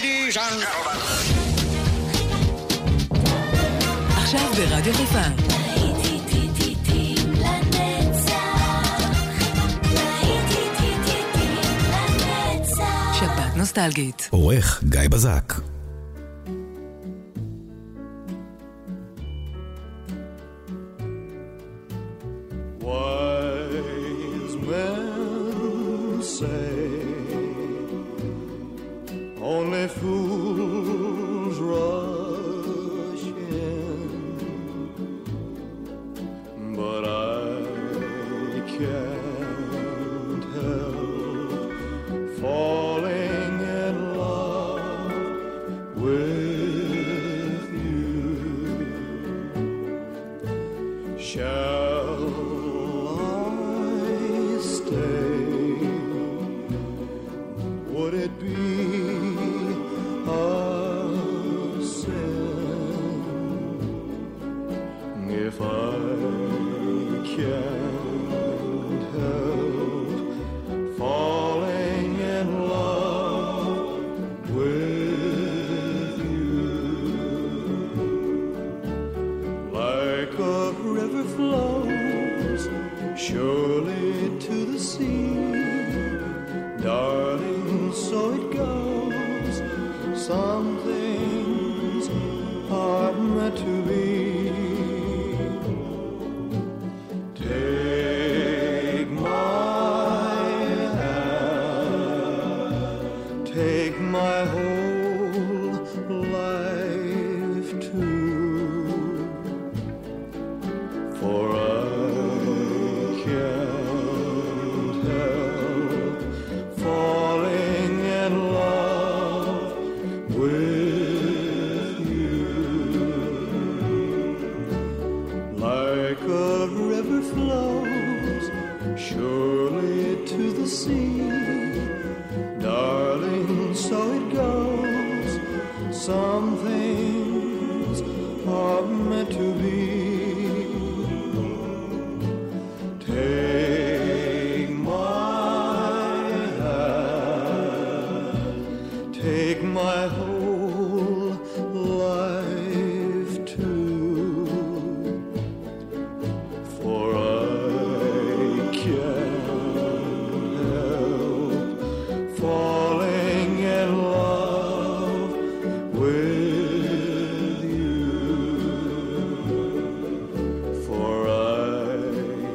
Ladies and gentlemen. עכשיו ברדיו חיפה. שבת נוסטלגית. עורך גיא בזק.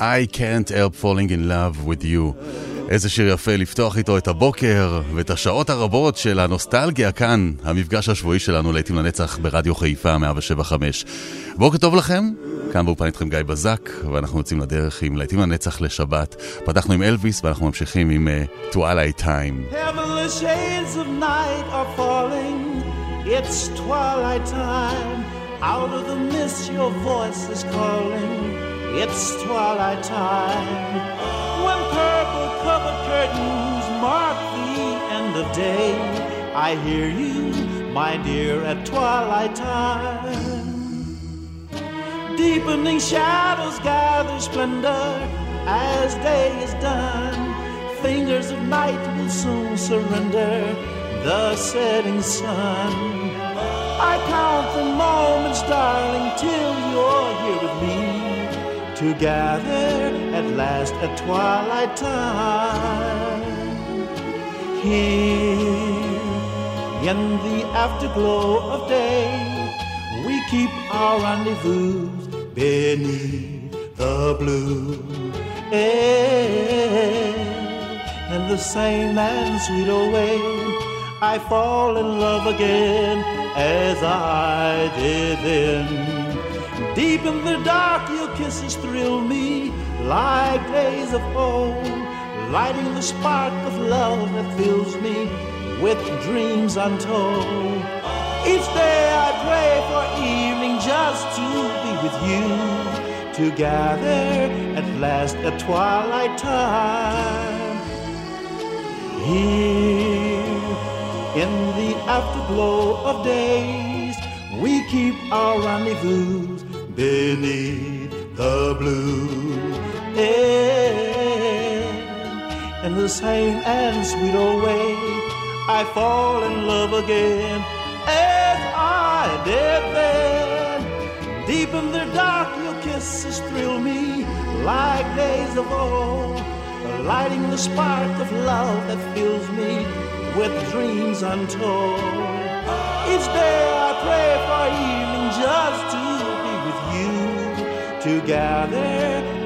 I can't help falling in love with you. איזה שיר יפה לפתוח איתו את הבוקר ואת השעות הרבות של הנוסטלגיה כאן, המפגש השבועי שלנו לעתים לנצח ברדיו חיפה 175. בוקר טוב לכם, כאן באופן איתכם גיא בזק, ואנחנו יוצאים לדרך עם לעתים לנצח לשבת. פתחנו עם אלוויס ואנחנו ממשיכים עם uh, Twilight Time. It's twilight time. Out of the mist, your voice is calling. It's twilight time. When purple covered curtains mark the end of day, I hear you, my dear, at twilight time. Deepening shadows gather splendor as day is done. Fingers of night will soon surrender the setting sun. I count the moments, darling, till you're here with me. Together at last at twilight time. Here in the afterglow of day, we keep our rendezvous beneath the blue air. In the same and sweet way, I fall in love again as I did then. Deep in the dark, your kisses thrill me like days of old, lighting the spark of love that fills me with dreams untold. Each day I pray for evening just to be with you, together at last at twilight time. Here in the afterglow of days, we keep our rendezvous beneath the blue air. In the same and sweet old way, I fall in love again as I did then. Deep in the dark, your kisses thrill me like days of old, lighting the spark of love that fills me with dreams untold. Each day I pray for evening just to together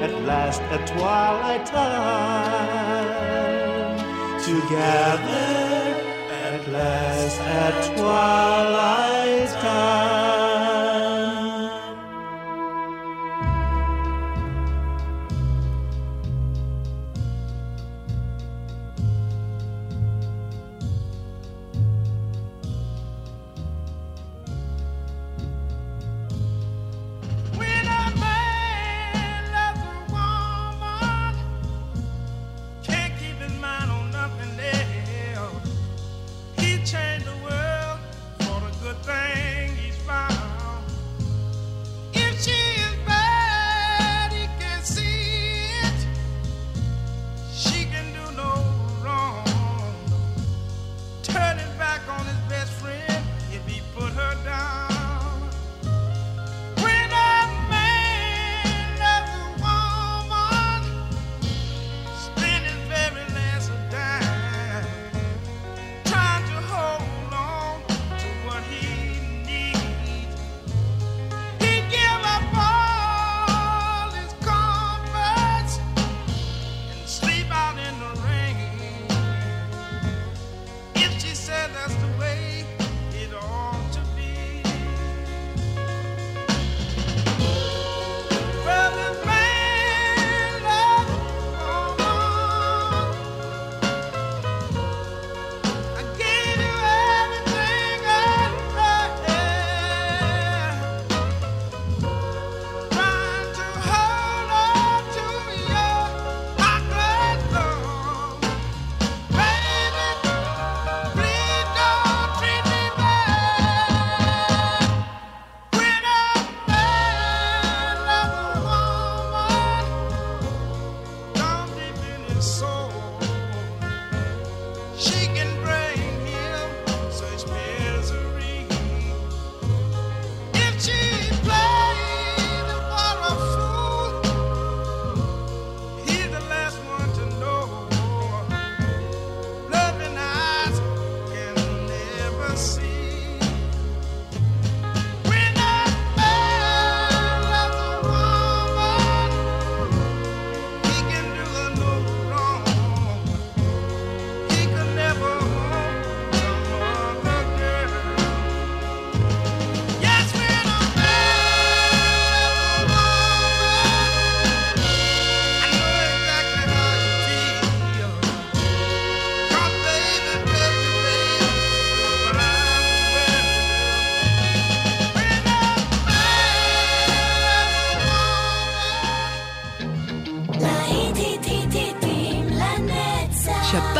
at last at twilight time. Together at last at twilight time.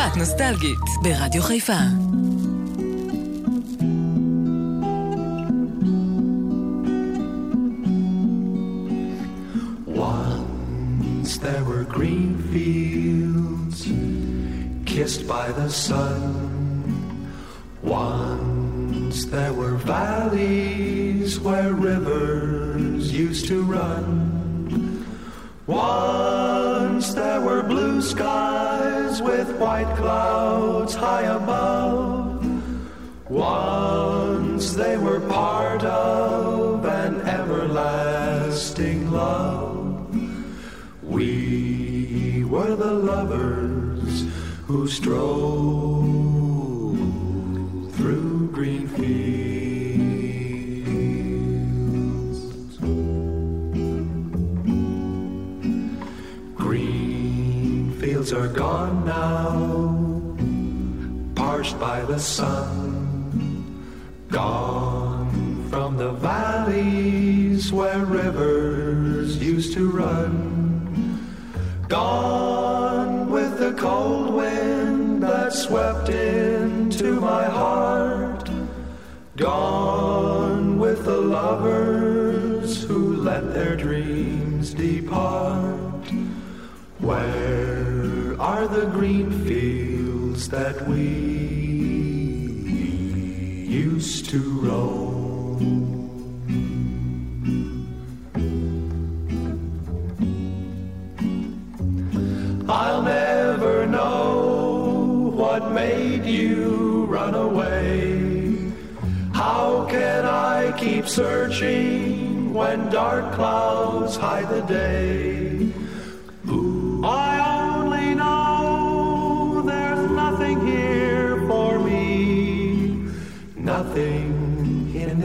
לנצח. שפעת נוסטלגית ברדיו חיפה. Once there were green fields kissed by the sun. Once there were valleys where rivers used to run. Once there were blue skies with white clouds high above. Once they were part of an everlasting love. We were the lovers who strolled are gone now, parched by the sun. Gone from the valleys where rivers used to run. Gone with the cold wind that swept into my heart. Gone with the lovers who let their dreams depart. Where are the green fields that we used to roam. I'll never know what made you run away. How can I keep searching when dark clouds hide the day?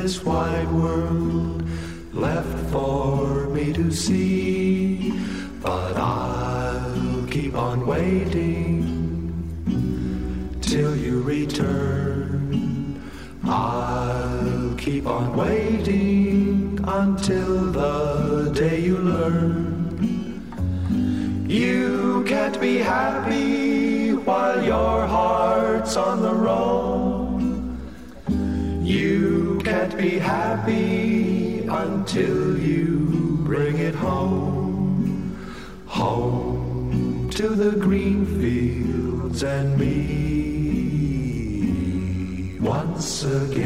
This wide world left for me to see. But I'll keep on waiting till you return. I'll keep on waiting until the be happy until you bring it home. Home to the green fields and me once again.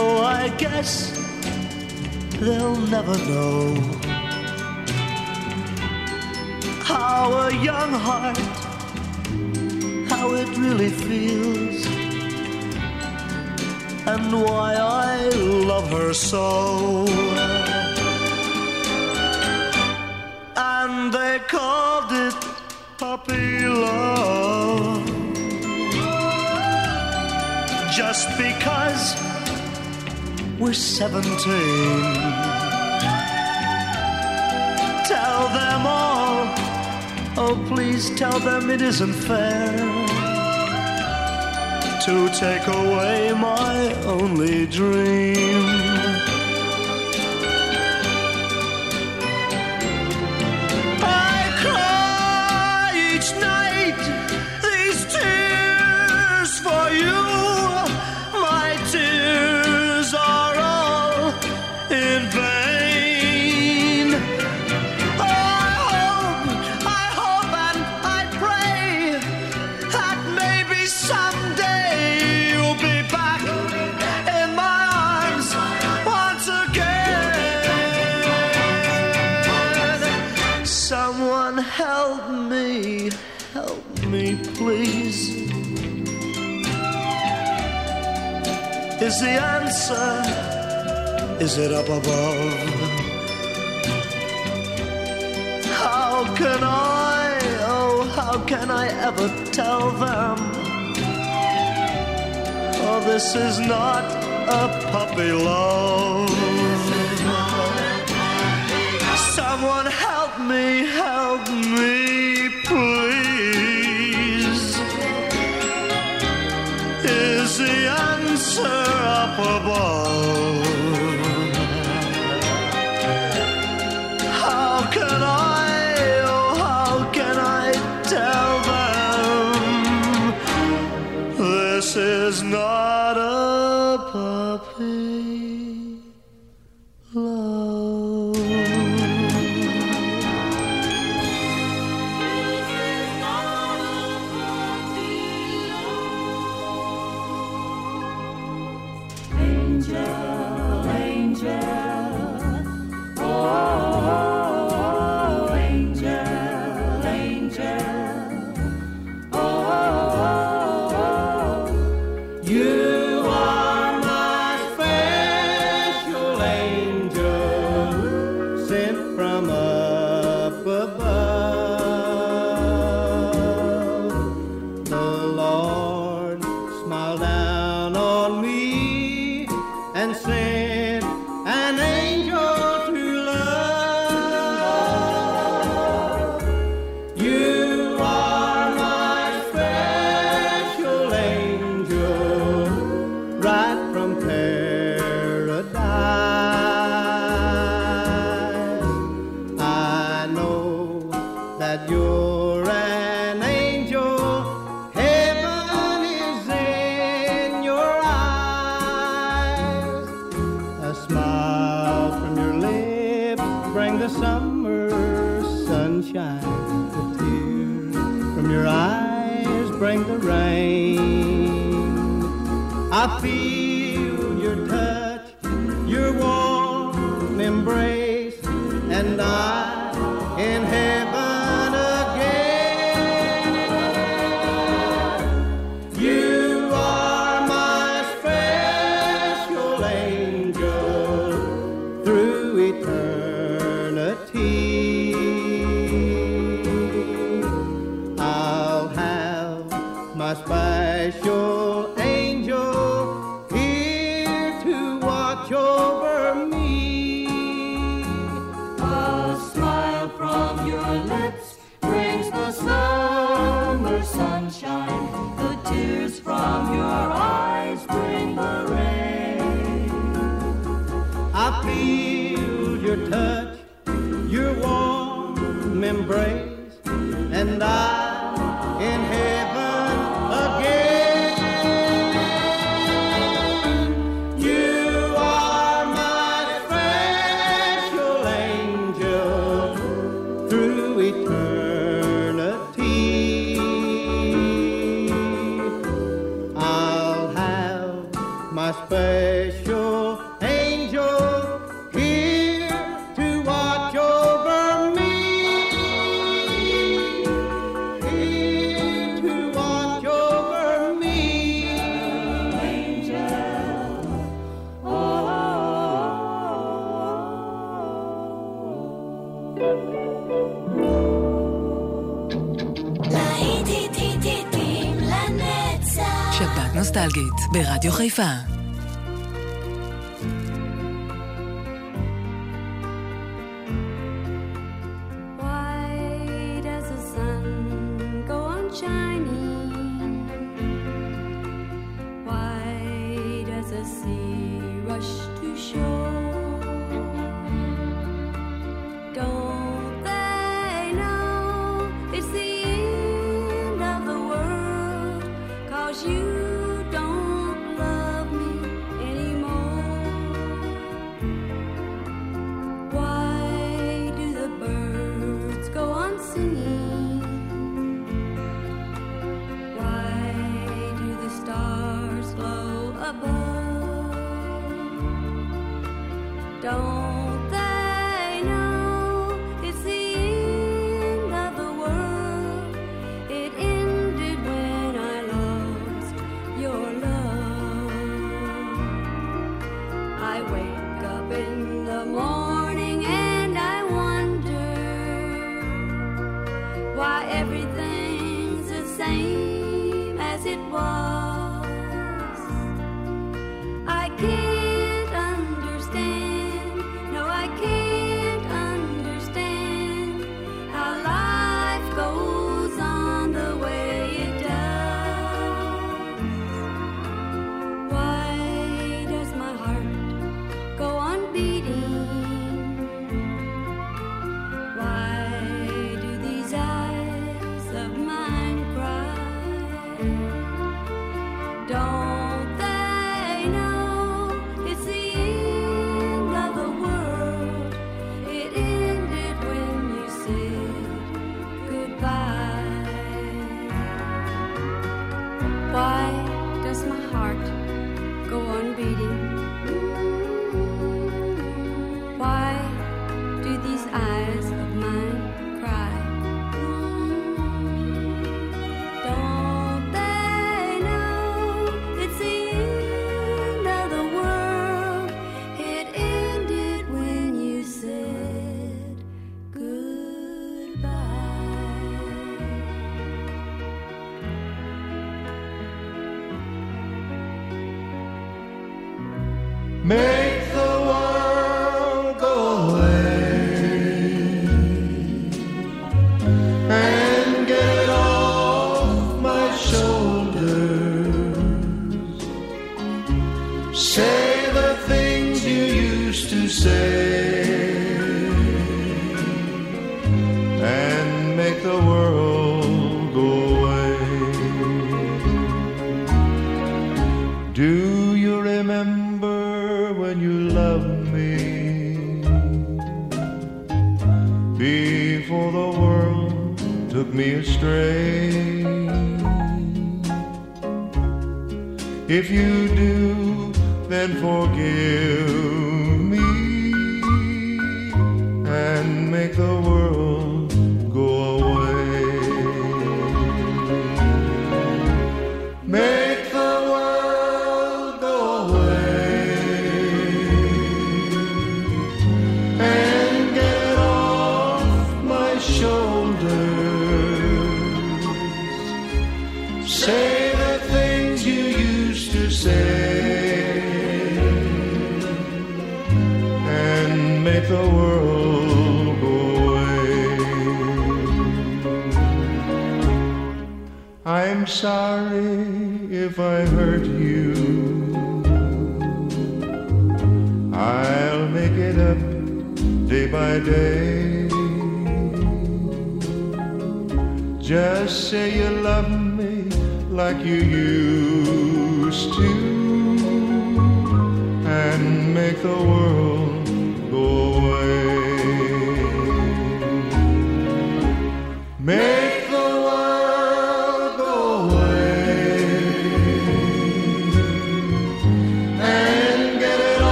Oh, I guess they'll never know how a young heart, how it really feels, and why I love her so. and they called it puppy love. Just because we're 17. Tell them all, oh please tell them it isn't fair to take away my only dream. Is the answer, is it up above? How can I, oh, how can I ever tell them? Oh, this is not a puppy love. Someone help me, help me, answer up above? happy. my special angel here to watch over me. Here to watch over me. Angel. Oh. להיט, היט, היט, היטים לנצח. שבת נוסטלגית ברדיו חיפה. same as it was.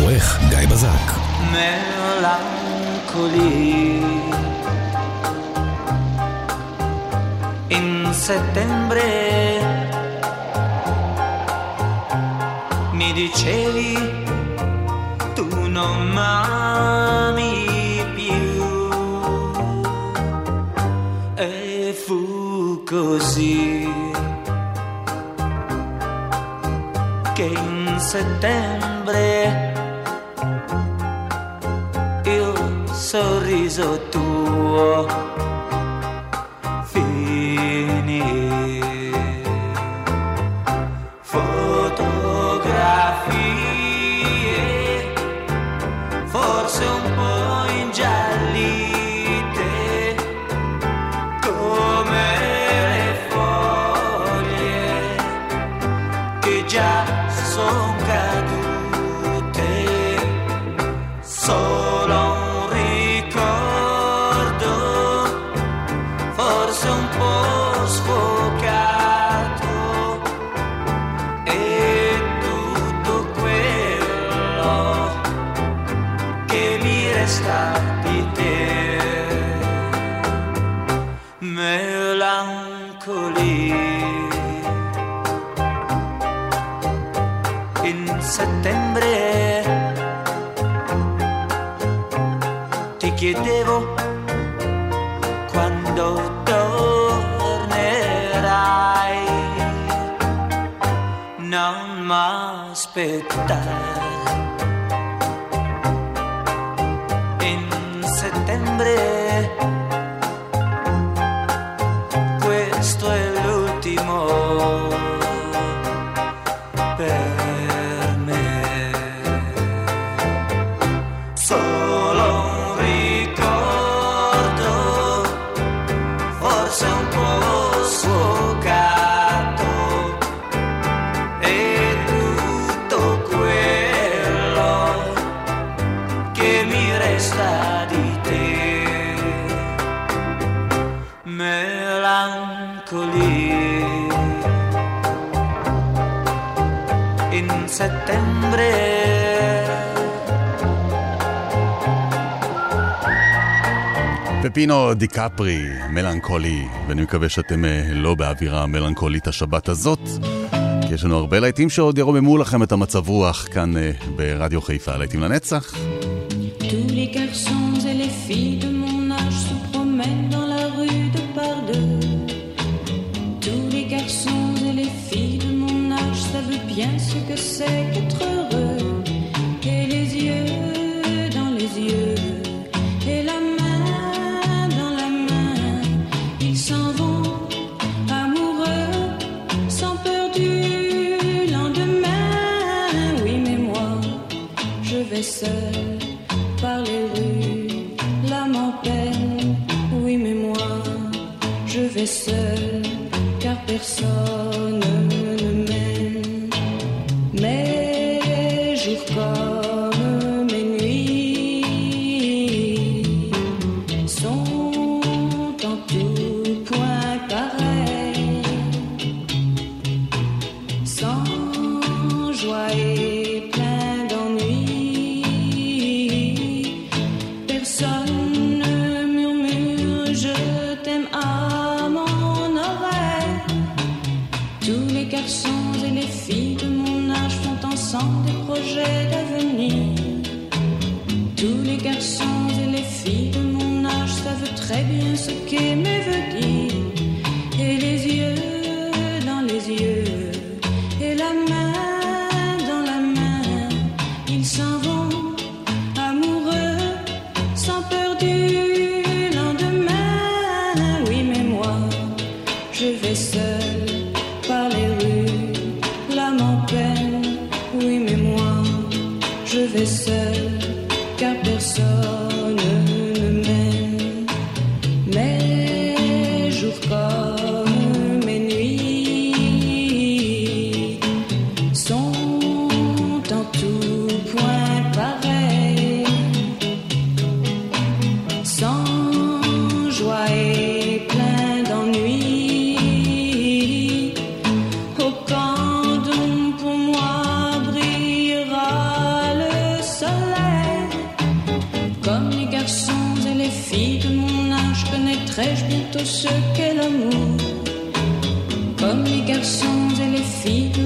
עורך גיא בזק. מלנכולי In settembre mi dicevi tu non m'ami più e fu così. che in settembre riso tuo non m'aspettare in settembre פיליפינו דיקפרי, מלנכולי, ואני מקווה שאתם אה, לא באווירה מלנכולית השבת הזאת, כי יש לנו הרבה להיטים שעוד ירוממו לכם את המצב רוח כאן אה, ברדיו חיפה, להיטים לנצח. vivais seul, car personne tout ce qu'est l'amour, comme les garçons et les filles.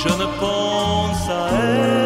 je ne pense à elle.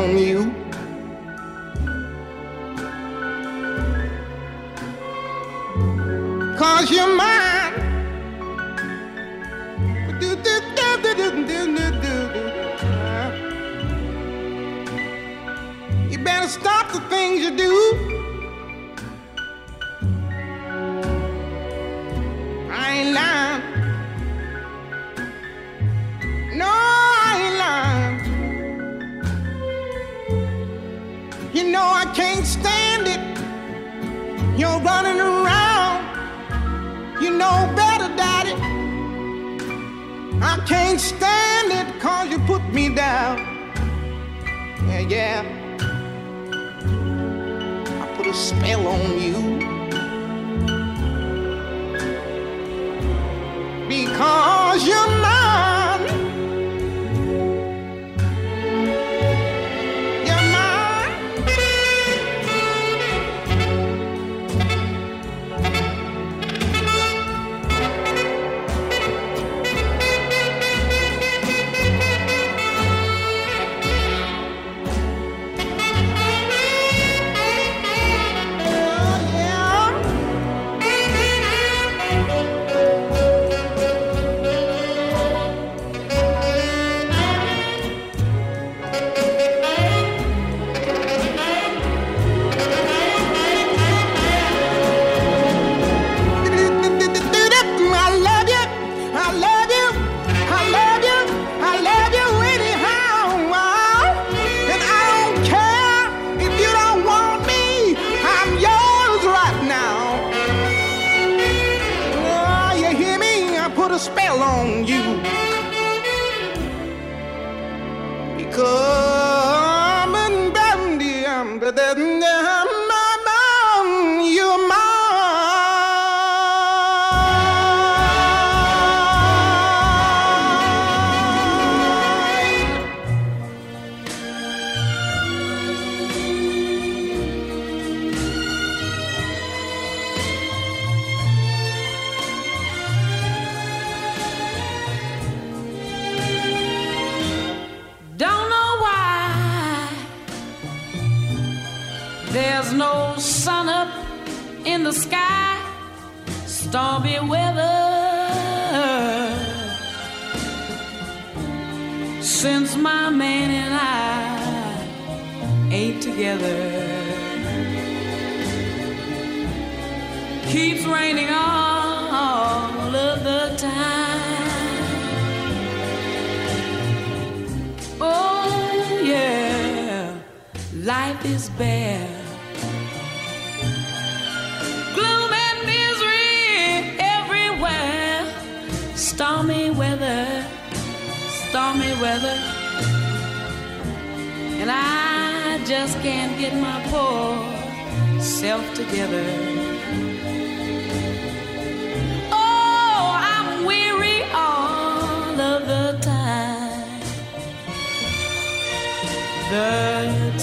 on you. Cause you're mine. You better stop the things you do. can't stand it cause you put me down. Yeah, yeah. I put a spell on you. because you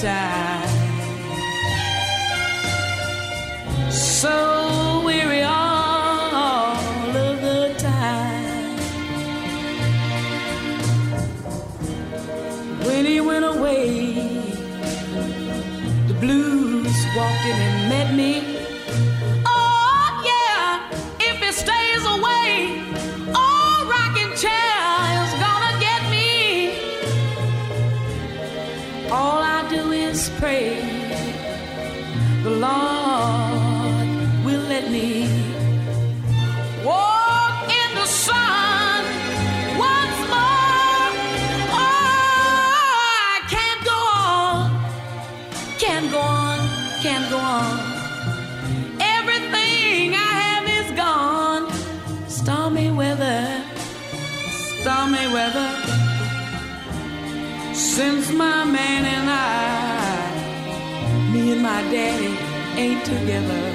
time. My daddy ain't together.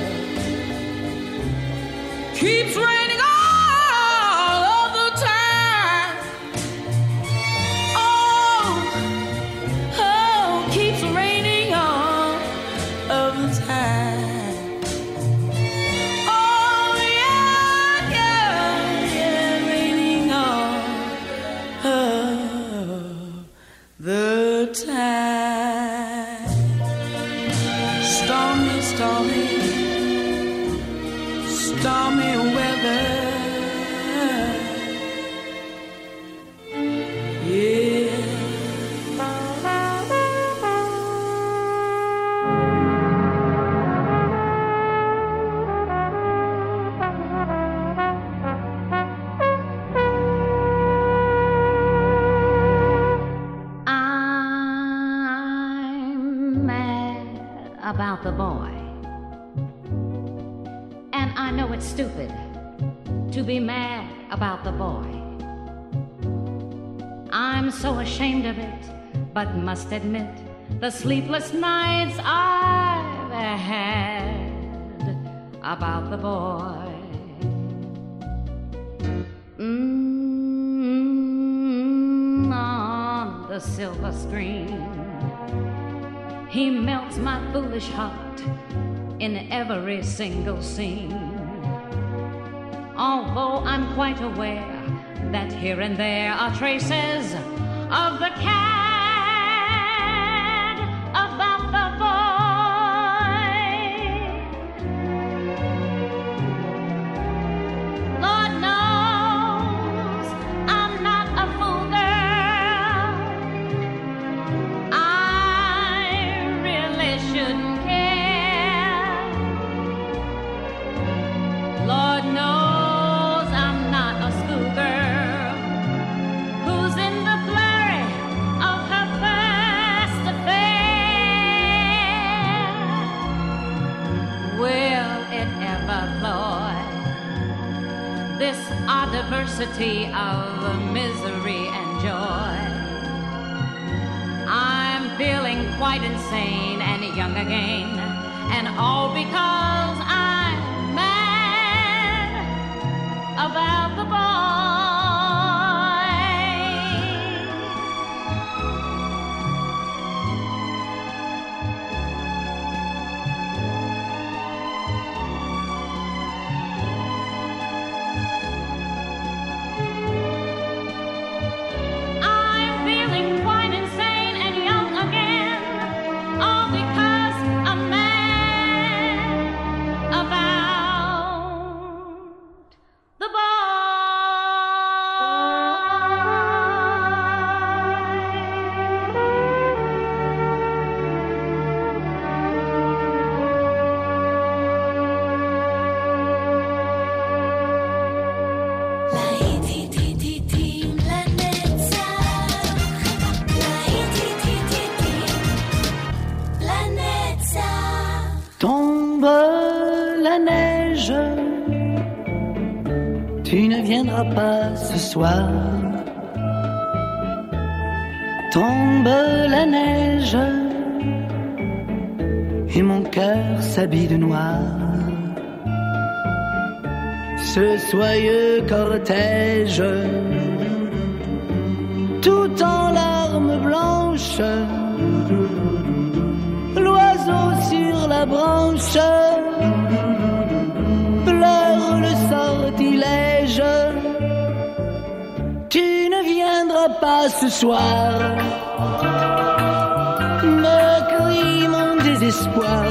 Must admit the sleepless nights I've had about the boy. Mm, on the silver screen, he melts my foolish heart in every single scene. Although I'm quite aware that here and there are traces of the cat diversity of misery and joy? I'm feeling quite insane and young again, and all because I'm mad about soir. Tombe la neige, et mon cœur s'habille de noir. Ce soyeux cortège, tout en larmes blanches, l'oiseau sur la branche pleure le sortilège. Viendras pas ce soir, me crie mon désespoir.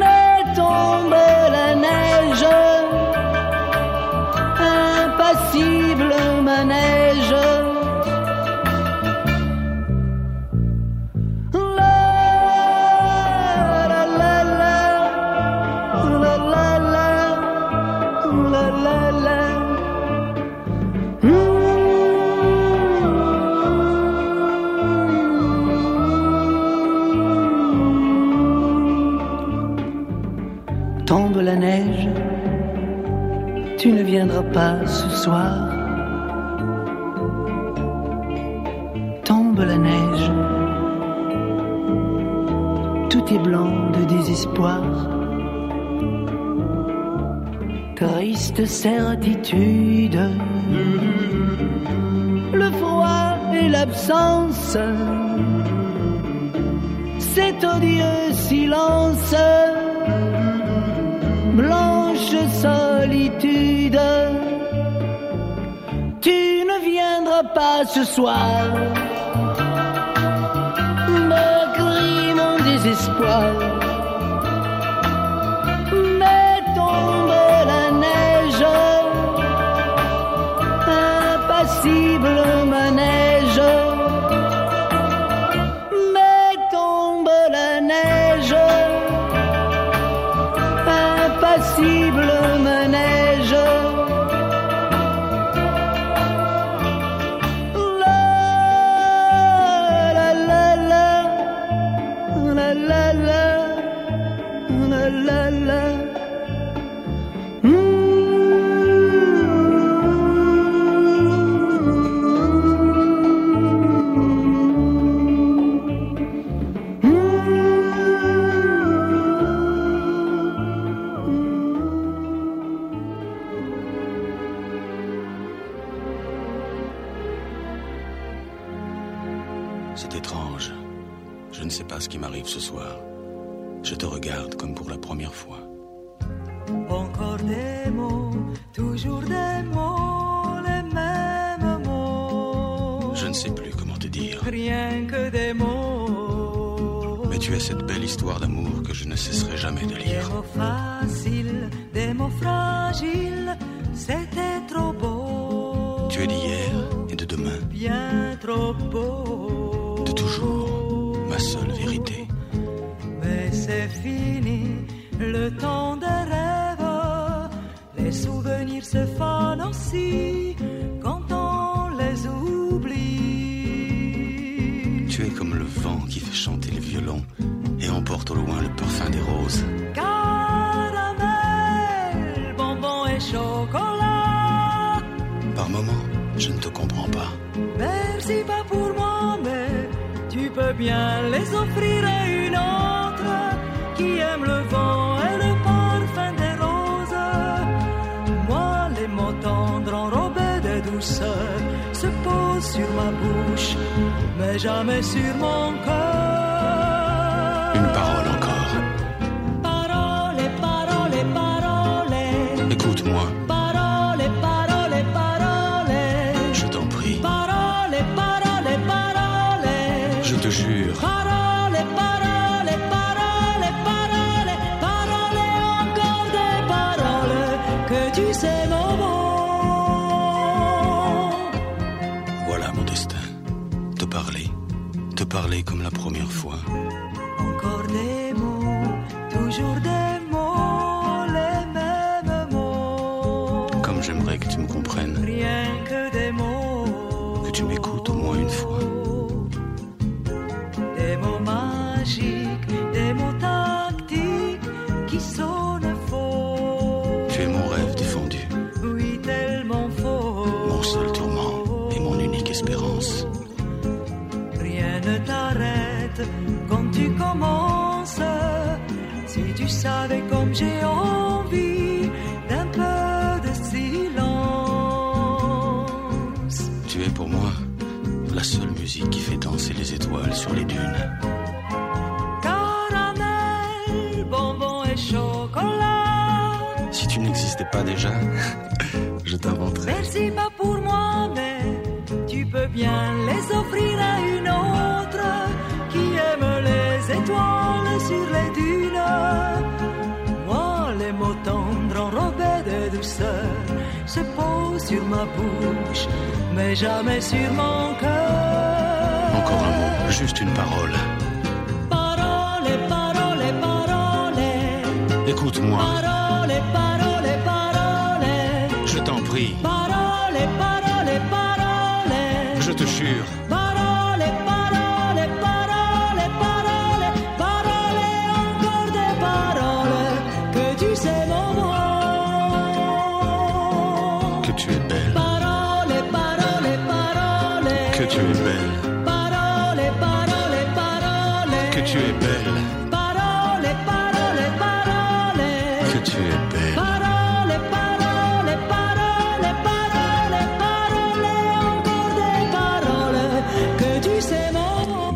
Mais tombe la neige, impassible manège. Viendras pas ce soir. Tombe la neige, tout est blanc de désespoir. Triste certitude, le froid et l'absence, cet odieux silence, blanche solitude. Pas ce soir, me crie mon désespoir. Ne cesserai jamais de Des lire. mots faciles, des mots fragiles, c'était trop beau. Tu es d'hier et de demain, Bien trop beau. de toujours, ma seule vérité. Mais c'est fini, le temps des rêves. Les souvenirs se fanent aussi Tu es comme le vent qui fait chanter les violons et emporte au loin le parfum des roses. Caramel, bonbons et chocolat. Par moments, je ne te comprends pas. Merci pas pour moi, mais tu peux bien les offrir à une autre qui aime le vent et le parfum des roses. Moi, les mots tendres enrobés de douceur sur ma bouche, mais jamais sur mon cœur. Une parole musique qui fait danser les étoiles sur les dunes. Caramel, bonbons et chocolat. Si tu n'existais pas déjà, je t'inventerais. Merci pas pour moi, mais tu peux bien les offrir à une autre qui aime les étoiles sur les dunes. Moi, les mots tendres enrobés de douceur se posent sur ma bouche, mais jamais sur mon cœur. Encore un mot, juste une parole. Parole, parole, parole. Écoute-moi, Parole, parole, parole. je t'en prie,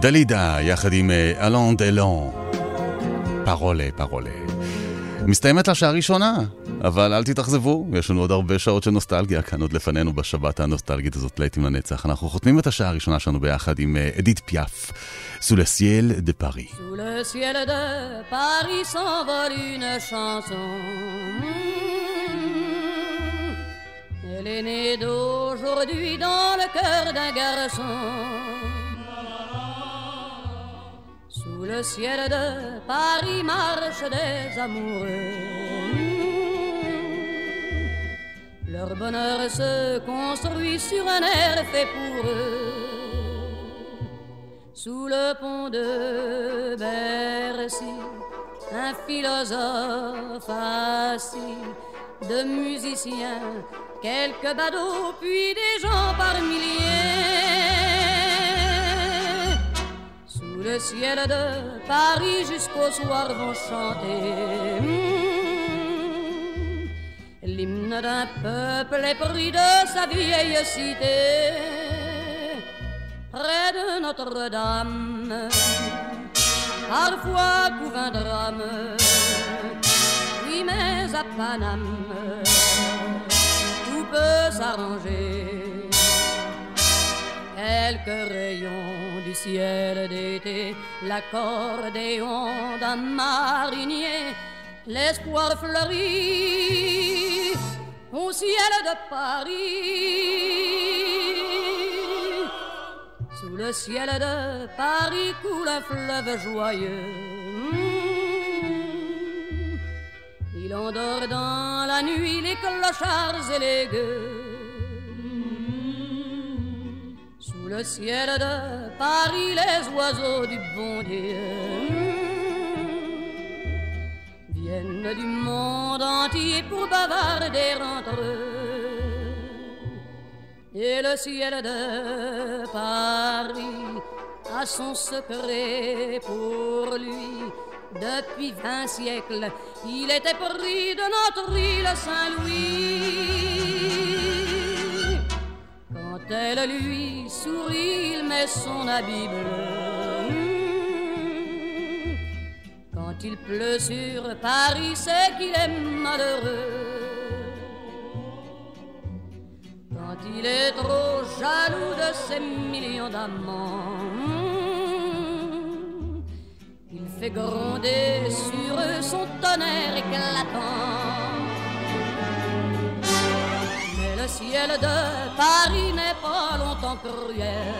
דלידה, יחד עם אה, אלון דלון. פרולה, פרולה. מסתיימת השעה הראשונה, אבל אל תתאכזבו, יש לנו עוד הרבה שעות של נוסטלגיה כאן עוד לפנינו בשבת הנוסטלגית הזאת, להיטים לנצח. אנחנו חותמים את השעה הראשונה שלנו ביחד עם אה, אדית פיאף, סו לסיאל דה פארי. Elle est née d'aujourd'hui dans le cœur d'un garçon. Le ciel de Paris marchent des amoureux. Leur bonheur se construit sur un air fait pour eux. Sous le pont de Bercy, un philosophe assis, de musiciens, quelques badauds, puis des gens par milliers. Le ciel de Paris jusqu'au soir vont chanter hmm, l'hymne d'un peuple épris de sa vieille cité. près de Notre-Dame. Parfois couvre un drame, oui mais à Paname, tout peut s'arranger. Quelques rayons ciel d'été, l'accordéon d'un marinier, l'espoir fleurit au ciel de Paris. Sous le ciel de Paris coule un fleuve joyeux. Il endort dans la nuit les clochards et les gueux. Sous le ciel de Paris, les oiseaux du bon Dieu viennent du monde entier pour bavarder entre eux. Et le ciel de Paris a son secret pour lui. Depuis vingt siècles, il était pris de notre île Saint-Louis. Quand elle lui sourit, il met son habit bleu. Quand il pleut sur Paris, c'est qu'il est malheureux. Quand il est trop jaloux de ses millions d'amants, il fait gronder sur eux son tonnerre éclatant. Le ciel de Paris n'est pas longtemps cruel.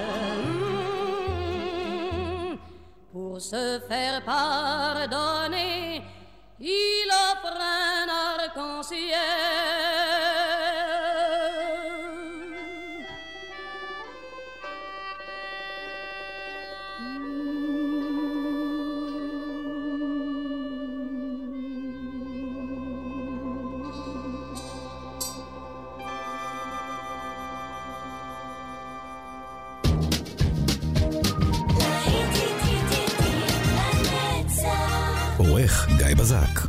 Pour se faire pardonner, il offre un arc-en-ciel. Казак.